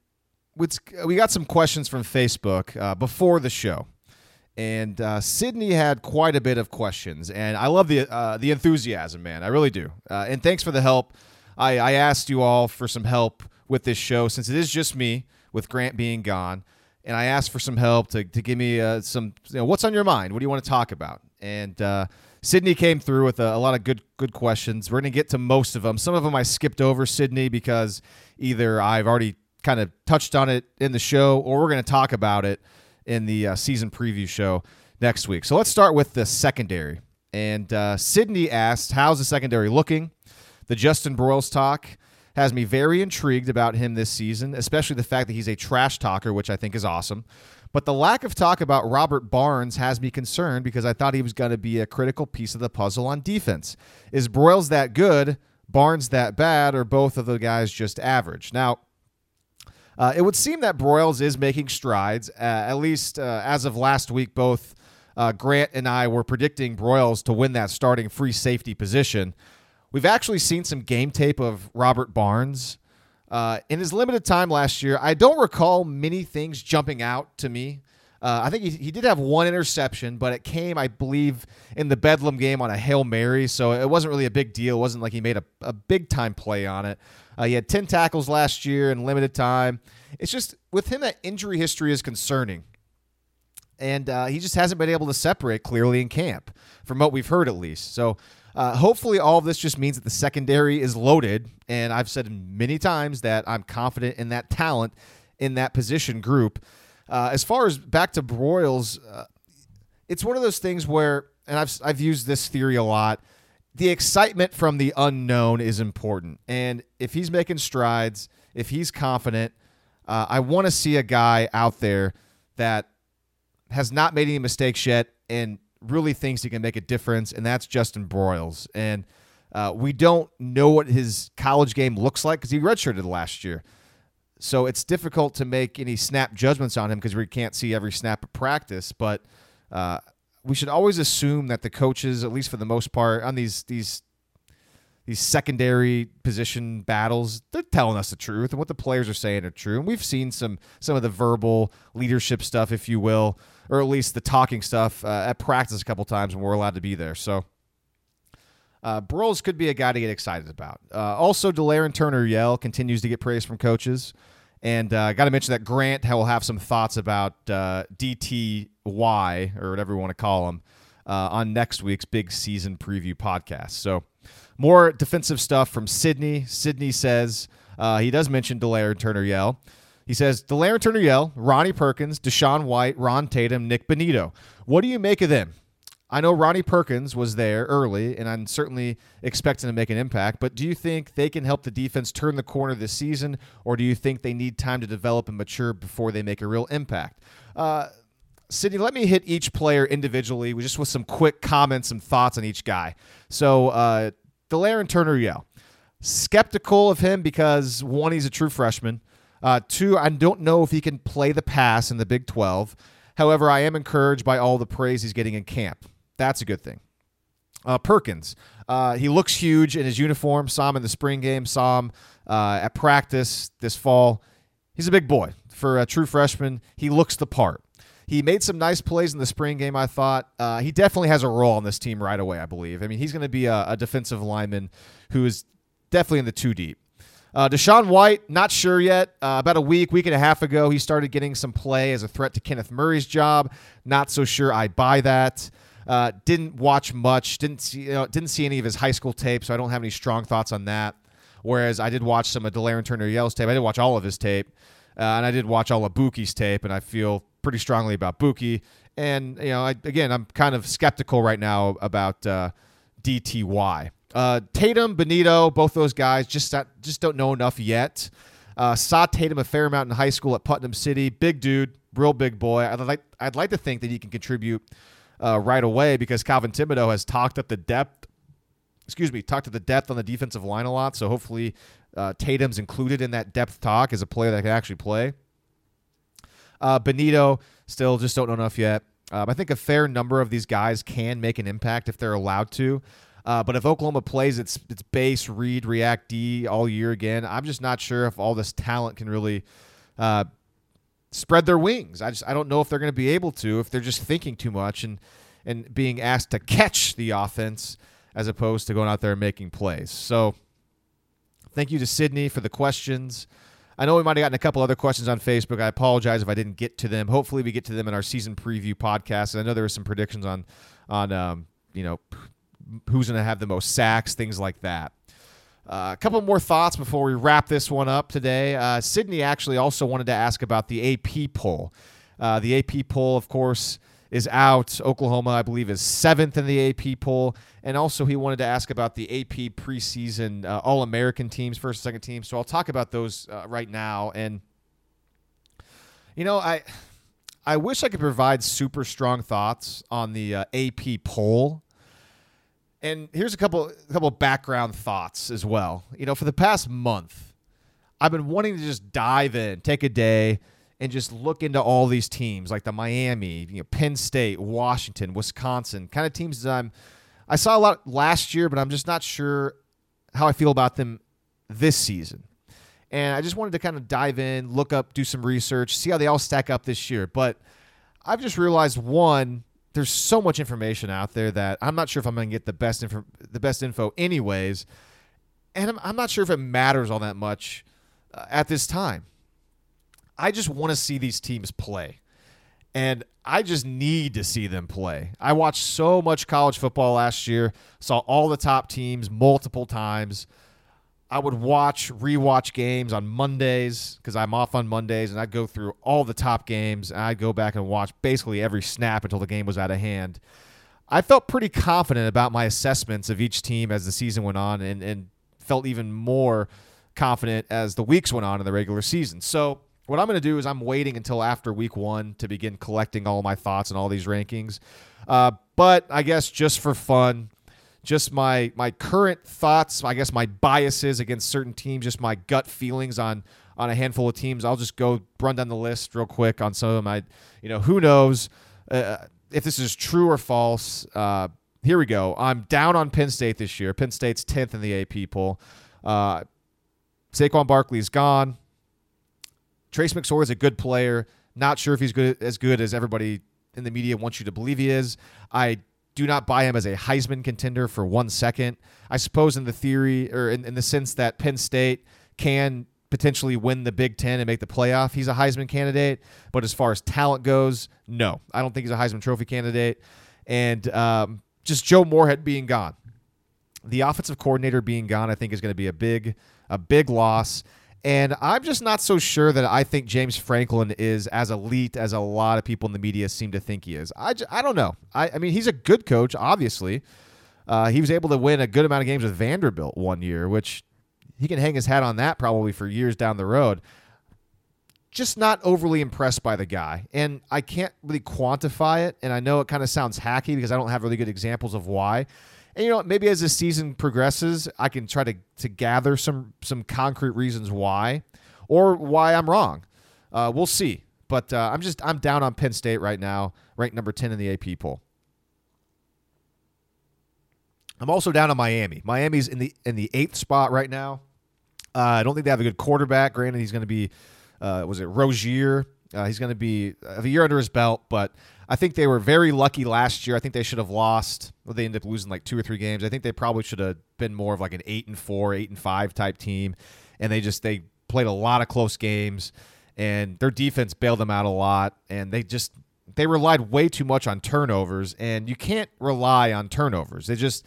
we got some questions from Facebook uh, before the show and uh, Sydney had quite a bit of questions, and I love the uh, the enthusiasm, man. I really do. Uh, and thanks for the help. I, I asked you all for some help with this show since it is just me with Grant being gone, and I asked for some help to, to give me uh, some. You know, what's on your mind? What do you want to talk about? And uh, Sydney came through with a, a, lot of good good questions. We're gonna get to most of them. Some of them I skipped over Sydney because either I've already kind of touched on it in the show, or we're gonna talk about it in the uh, season preview show next week. So let's start with the secondary. And uh, Sydney asked, How's the secondary looking? The Justin Broyles talk has me very intrigued about him this season, especially the fact that he's a trash talker, which I think is awesome. But the lack of talk about Robert Barnes has me concerned because I thought he was going to be a critical piece of the puzzle on defense. Is Broyles that good? Barnes that bad? Or both of the guys just average? Now, uh, it would seem that Broyles is making strides. Uh, at least uh, as of last week, both uh, Grant and I were predicting Broyles to win that starting free safety position. We've actually seen some game tape of Robert Barnes. Uh, in his limited time last year, I don't recall many things jumping out to me. Uh, I think he, he did have one interception, but it came, I believe, in the Bedlam game on a Hail Mary, so it wasn't really a big deal. It wasn't like he made a, a big time play on it. Uh, he had 10 tackles last year in limited time. It's just with him, that injury history is concerning. And uh, he just hasn't been able to separate clearly in camp, from what we've heard at least. So uh, hopefully, all of this just means that the secondary is loaded. And I've said many times that I'm confident in that talent in that position group. Uh, as far as back to Broyles, uh, it's one of those things where, and I've, I've used this theory a lot the excitement from the unknown is important. And if he's making strides, if he's confident, uh, I want to see a guy out there that has not made any mistakes yet and really thinks he can make a difference, and that's Justin Broyles. And Uh, we don't know what his college game looks like because he redshirted last year. So it's difficult to make any snap judgments on him because we can't see every snap of practice. But uh, we should always assume that the coaches, at least for the most part, on these these these secondary position battles, they're telling us the truth and what the players are saying are true. And we've seen some some of the verbal leadership stuff, if you will, or at least the talking stuff uh, at practice a couple times when we're allowed to be there. So uh, Broyles could be a guy to get excited about. Uh, also, Delarrin Turner Yell continues to get praise from coaches. And I uh, got to mention that Grant will have some thoughts about uh, DTY, or whatever you want to call him, uh, on next week's big season preview podcast. So, more defensive stuff from Sydney. Sydney says uh, he does mention Delarrin Turner Yell. He says Delarrin Turner Yell, Ronnie Perkins, DaShaun White, Ron Tatum, Nik Bonitto. What do you make of them? I know Ronnie Perkins was there early, and I'm certainly expecting to make an impact. But do you think they can help the defense turn the corner this season, or do you think they need time to develop and mature before they make a real impact? Uh, Sydney, let me hit each player individually, just with some quick comments and thoughts on each guy. So, uh, Delarrin Turner Yell. Skeptical of him because, one, he's a true freshman. Uh, two, I don't know if he can play the pass in the Big 12. However, I am encouraged by all the praise he's getting in camp. That's a good thing. Uh, Perkins, uh, he looks huge in his uniform. Saw him in the spring game. Saw him uh, at practice this fall. He's a big boy for a true freshman. He looks the part. He made some nice plays in the spring game. I thought uh, he definitely has a role on this team right away. I believe. I mean, he's going to be a, a, defensive lineman who is definitely in the two deep. Uh, DaShaun White, not sure yet. Uh, about a week, week and a half ago, he started getting some play as a threat to Kenneth Murray's job. Not so sure I buy that. Uh, didn't watch much. Didn't see you know, didn't see any of his high school tape, so I don't have any strong thoughts on that. Whereas I did watch some of Delarrin Turner Yell's tape. I did watch all of his tape, uh, and I did watch all of Buki's tape, and I feel pretty strongly about Buki. And you know, I, again, I'm kind of skeptical right now about uh, DTY. Uh, Tatum, Bonitto, both those guys just not, just don't know enough yet. Uh, saw Tatum a fair amount in high school at Putnam City. Big dude, real big boy. I'd like I'd like to think that he can contribute uh, right away because Calvin Thibodeaux has talked up the depth. Excuse me, talked to the depth on the defensive line a lot. So hopefully, uh, Tatum's included in that depth talk as a player that can actually play. Uh, Bonitto still just don't know enough yet. Um, I think a fair number of these guys can make an impact if they're allowed to. Uh, but if Oklahoma plays its its base, read, react, D all year again, I'm just not sure if all this talent can really uh, spread their wings. I just I don't know if they're going to be able to if they're just thinking too much and and being asked to catch the offense as opposed to going out there and making plays. So thank you to Sydney for the questions. I know we might have gotten a couple other questions on Facebook. I apologize if I didn't get to them. Hopefully, we get to them in our season preview podcast. And I know there were some predictions on on um, you know who's going to have the most sacks, things like that. Uh, a couple more thoughts before we wrap this one up today. Uh, Sydney actually also wanted to ask about the AP poll. Uh, the AP poll, of course, is out. Oklahoma, I believe, is seventh in the AP poll. And also, he wanted to ask about the AP preseason uh, All American teams, first and second teams. So I'll talk about those uh, right now. And, you know, I. I wish I could provide super strong thoughts on the AP poll and here's a couple a couple background thoughts as well. You know, for the past month, I've been wanting to just dive in, take a day, and just look into all these teams like the Miami, you know, Penn State, Washington, Wisconsin, kind of teams that I'm I saw a lot last year, but I'm just not sure how I feel about them this season. And I just wanted to kind of dive in, look up, do some research, see how they all stack up this year. But I've just realized one, there's so much information out there that I'm not sure if I'm going to get the best info, the best info anyways, and I'm, I'm not sure if it matters all that much uh, at this time. I just want to see these teams play, and I just need to see them play. I watched so much college football last year, saw all the top teams multiple times. I would watch, rewatch games on Mondays because I'm off on Mondays, and I'd go through all the top games, and I'd go back and watch basically every snap until the game was out of hand. I felt pretty confident about my assessments of each team as the season went on, and, and felt even more confident as the weeks went on in the regular season. So, what I'm going to do is I'm waiting until after week one to begin collecting all my thoughts and all these rankings. Uh, but I guess just for fun, just my my current thoughts, I guess my biases against certain teams, just my gut feelings on on a handful of teams. I'll just go run down the list real quick on some of them. I, you know, who knows uh, if this is true or false. Uh, here we go. I'm down on Penn State this year. Penn State's 10th in the AP poll. Uh, Saquon Barkley's gone. Trace McSorley is a good player. Not sure if he's good as good as everybody in the media wants you to believe he is. I do not buy him as a Heisman contender for one second. I suppose in the theory or in, in the sense that Penn State can potentially win the Big Ten and make the playoff, he's a Heisman candidate. But as far as talent goes, no, I don't think he's a Heisman Trophy candidate. And um, just Joe Moorhead being gone, the offensive coordinator being gone, I think is going to be a big, a big loss. And I'm just not so sure that I think James Franklin is as elite as a lot of people in the media seem to think he is. I, I don't know. I, I mean, he's a good coach, obviously. Uh, he was able to win a good amount of games with Vanderbilt one year, which he can hang his hat on that probably for years down the road. Just not overly impressed by the guy. And I can't really quantify it. And I know it kind of sounds hacky because I don't have really good examples of why. And you know, maybe as the season progresses, I can try to to gather some some concrete reasons why, or why I'm wrong. Uh, we'll see. But uh, I'm just I'm down on Penn State right now, ranked number ten in the AP poll. I'm also down on Miami. Miami's in the in the eighth spot right now. Uh, I don't think they have a good quarterback. Granted, he's going to be uh, was it Rosier? Uh, he's going to be a year under his belt, but I think they were very lucky last year. I think they should have lost. Well, they ended up losing like two or three games. I think they probably should have been more of like an eight and four, eight and five type team, and they just they played a lot of close games, and their defense bailed them out a lot, and they just they relied way too much on turnovers, and you can't rely on turnovers. They just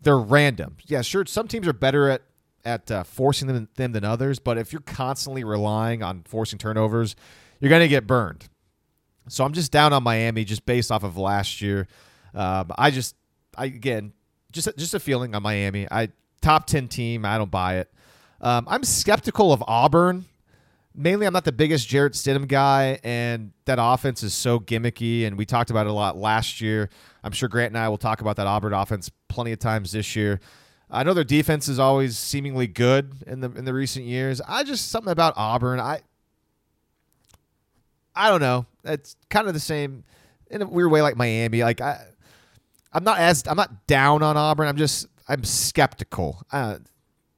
they're random. Yeah, sure. Some teams are better at at uh, forcing them, them than others, but if you're constantly relying on forcing turnovers, you're going to get burned. So I'm just down on Miami just based off of last year. Um, I just, I again, just just a feeling on Miami. I top ten team. I don't buy it. Um, I'm skeptical of Auburn. Mainly, I'm not the biggest Jarrett Stidham guy, and that offense is so gimmicky. And we talked about it a lot last year. I'm sure Grant and I will talk about that Auburn offense plenty of times this year. I know their defense is always seemingly good in the in the recent years. I just something about Auburn. I I don't know. It's kind of the same in a weird way like Miami. Like I I'm not as I'm not down on Auburn. I'm just I'm skeptical. Uh,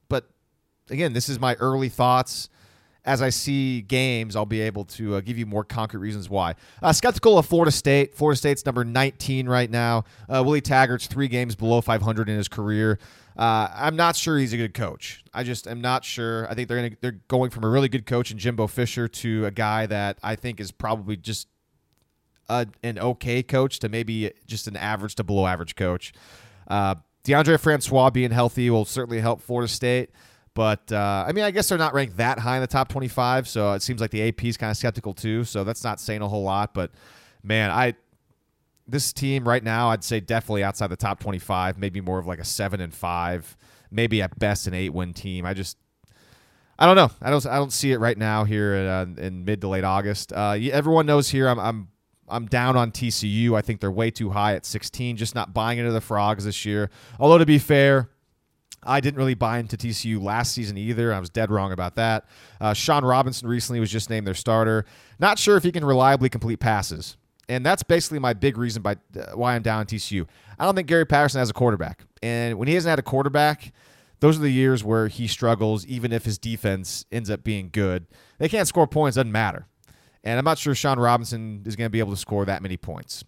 but again, this is my early thoughts. As I see games, I'll be able to uh, give you more concrete reasons why. Uh, skeptical of Florida State. Florida State's number 19 right now. Uh, Willie Taggart's three games below 500 in his career. Uh, I'm not sure he's a good coach. I just am not sure. I think they're gonna, they're going from a really good coach in Jimbo Fisher to a guy that I think is probably just a, an okay coach to maybe just an average to below average coach. Uh, Deondre Francois being healthy will certainly help Florida State. But uh, I mean, I guess they're not ranked that high in the top 25, so it seems like the AP is kind of skeptical too. So that's not saying a whole lot. But man, I this team right now, I'd say definitely outside the top 25, maybe more of like a seven and five, maybe at best an eight win team. I just, I don't know. I don't, I don't see it right now here in, uh, in mid to late August. Uh, everyone knows here I'm, I'm, I'm down on TCU. I think they're way too high at 16. Just not buying into the frogs this year. Although to be fair, I didn't really buy into TCU last season either. I was dead wrong about that. Uh, Shawn Robinson recently was just named their starter. Not sure if he can reliably complete passes. And that's basically my big reason by uh, why I'm down TCU. I don't think Gary Patterson has a quarterback. And when he hasn't had a quarterback, those are the years where he struggles, even if his defense ends up being good. They can't score points, doesn't matter. And I'm not sure Shawn Robinson is going to be able to score that many points.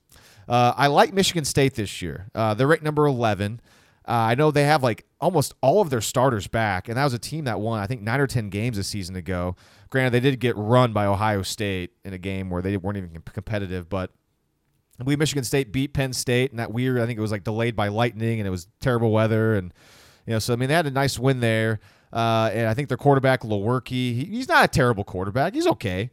Uh, I like Michigan State this year. Uh, they're ranked number 11. Uh, I know they have like almost all of their starters back, and that was a team that won, I think, nine or 10 games a season ago. Granted, they did get run by Ohio State in a game where they weren't even competitive, but I believe Michigan State beat Penn State, and that weird, I think it was like delayed by lightning, and it was terrible weather, and you know, so I mean, they had a nice win there. Uh, and I think their quarterback Lewerke, he, he's not a terrible quarterback. He's okay.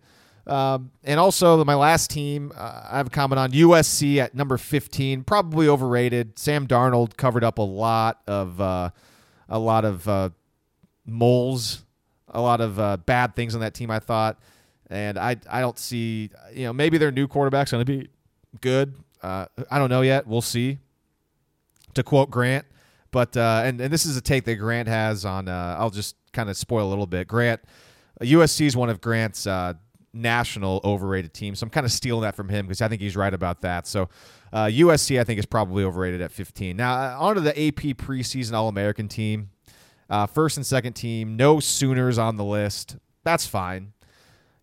Um, and also, my last team, uh, I have a comment on USC at number 15, probably overrated. Sam Darnold covered up a lot of uh, a lot of uh, moles, a lot of uh, bad things on that team. I thought, and I I don't see, you know, maybe their new quarterback's going to be good. Uh, I don't know yet. We'll see. To quote Grant, But uh, and and this is a take that Grant has on. I'll just kind of spoil a little bit. Grant, USC is one of Grant's national overrated team. So I'm kind of stealing that from him because I think he's right about that. So uh, USC I think is probably overrated at 15. Now uh, on to the AP preseason All American team. Uh, first and second team, no Sooners on the list. That's fine.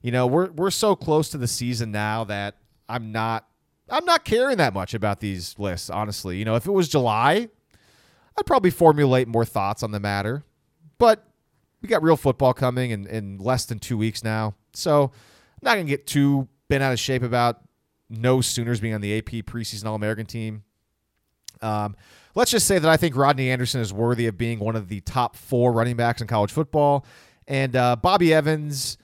You know, we're we're so close to the season now that I'm not I'm not caring that much about these lists, honestly. You know, if it was July, I'd probably formulate more thoughts on the matter. But we got real football coming in, in less than two weeks now. So not going to get too bent out of shape about no Sooners being on the AP preseason All American team. Um, let's just say that I think Rodney Anderson is worthy of being one of the top four running backs in college football. And uh, Bobby Evans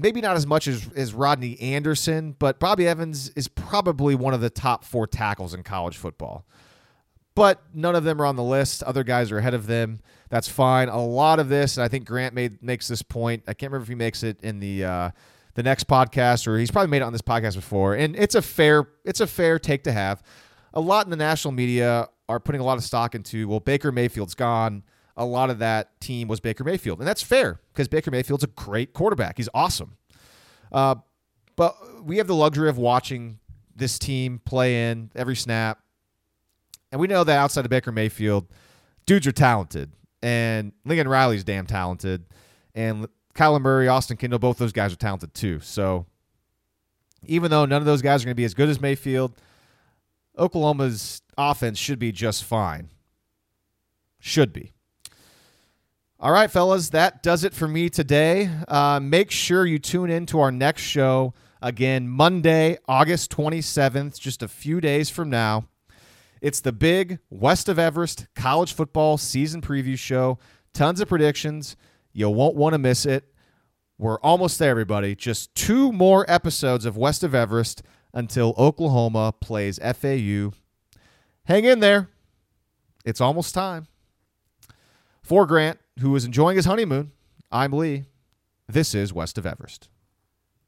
maybe not as much as, as Rodney Anderson, but Bobby Evans is probably one of the top four tackles in college football. But none of them are on the list. Other guys are ahead of them. That's fine. A lot of this, and I think Grant made makes this point. I can't remember if he makes it in the uh, the next podcast or he's probably made it on this podcast before. And it's a fair it's a fair take to have. A lot in the national media are putting a lot of stock into well Baker Mayfield's gone a lot of that team was Baker Mayfield. And that's fair because Baker Mayfield's a great quarterback. He's awesome. Uh, but we have the luxury of watching this team play in every snap. And we know that outside of Baker Mayfield, dudes are talented. And Lincoln Riley's damn talented. And Kyler Murray, Austin Kendall, both those guys are talented too. So even though none of those guys are going to be as good as Mayfield, Oklahoma's offense should be just fine. Should be. All right, fellas, that does it for me today. Uh, make sure you tune in to our next show again Monday, August 27th, just a few days from now. It's the big West of Everest college football season preview show. Tons of predictions. You won't want to miss it. We're almost there, everybody. Just two more episodes of West of Everest until Oklahoma plays FAU. Hang in there. It's almost time. For Grant, who is enjoying his honeymoon. I'm Lee. This is West of Everest.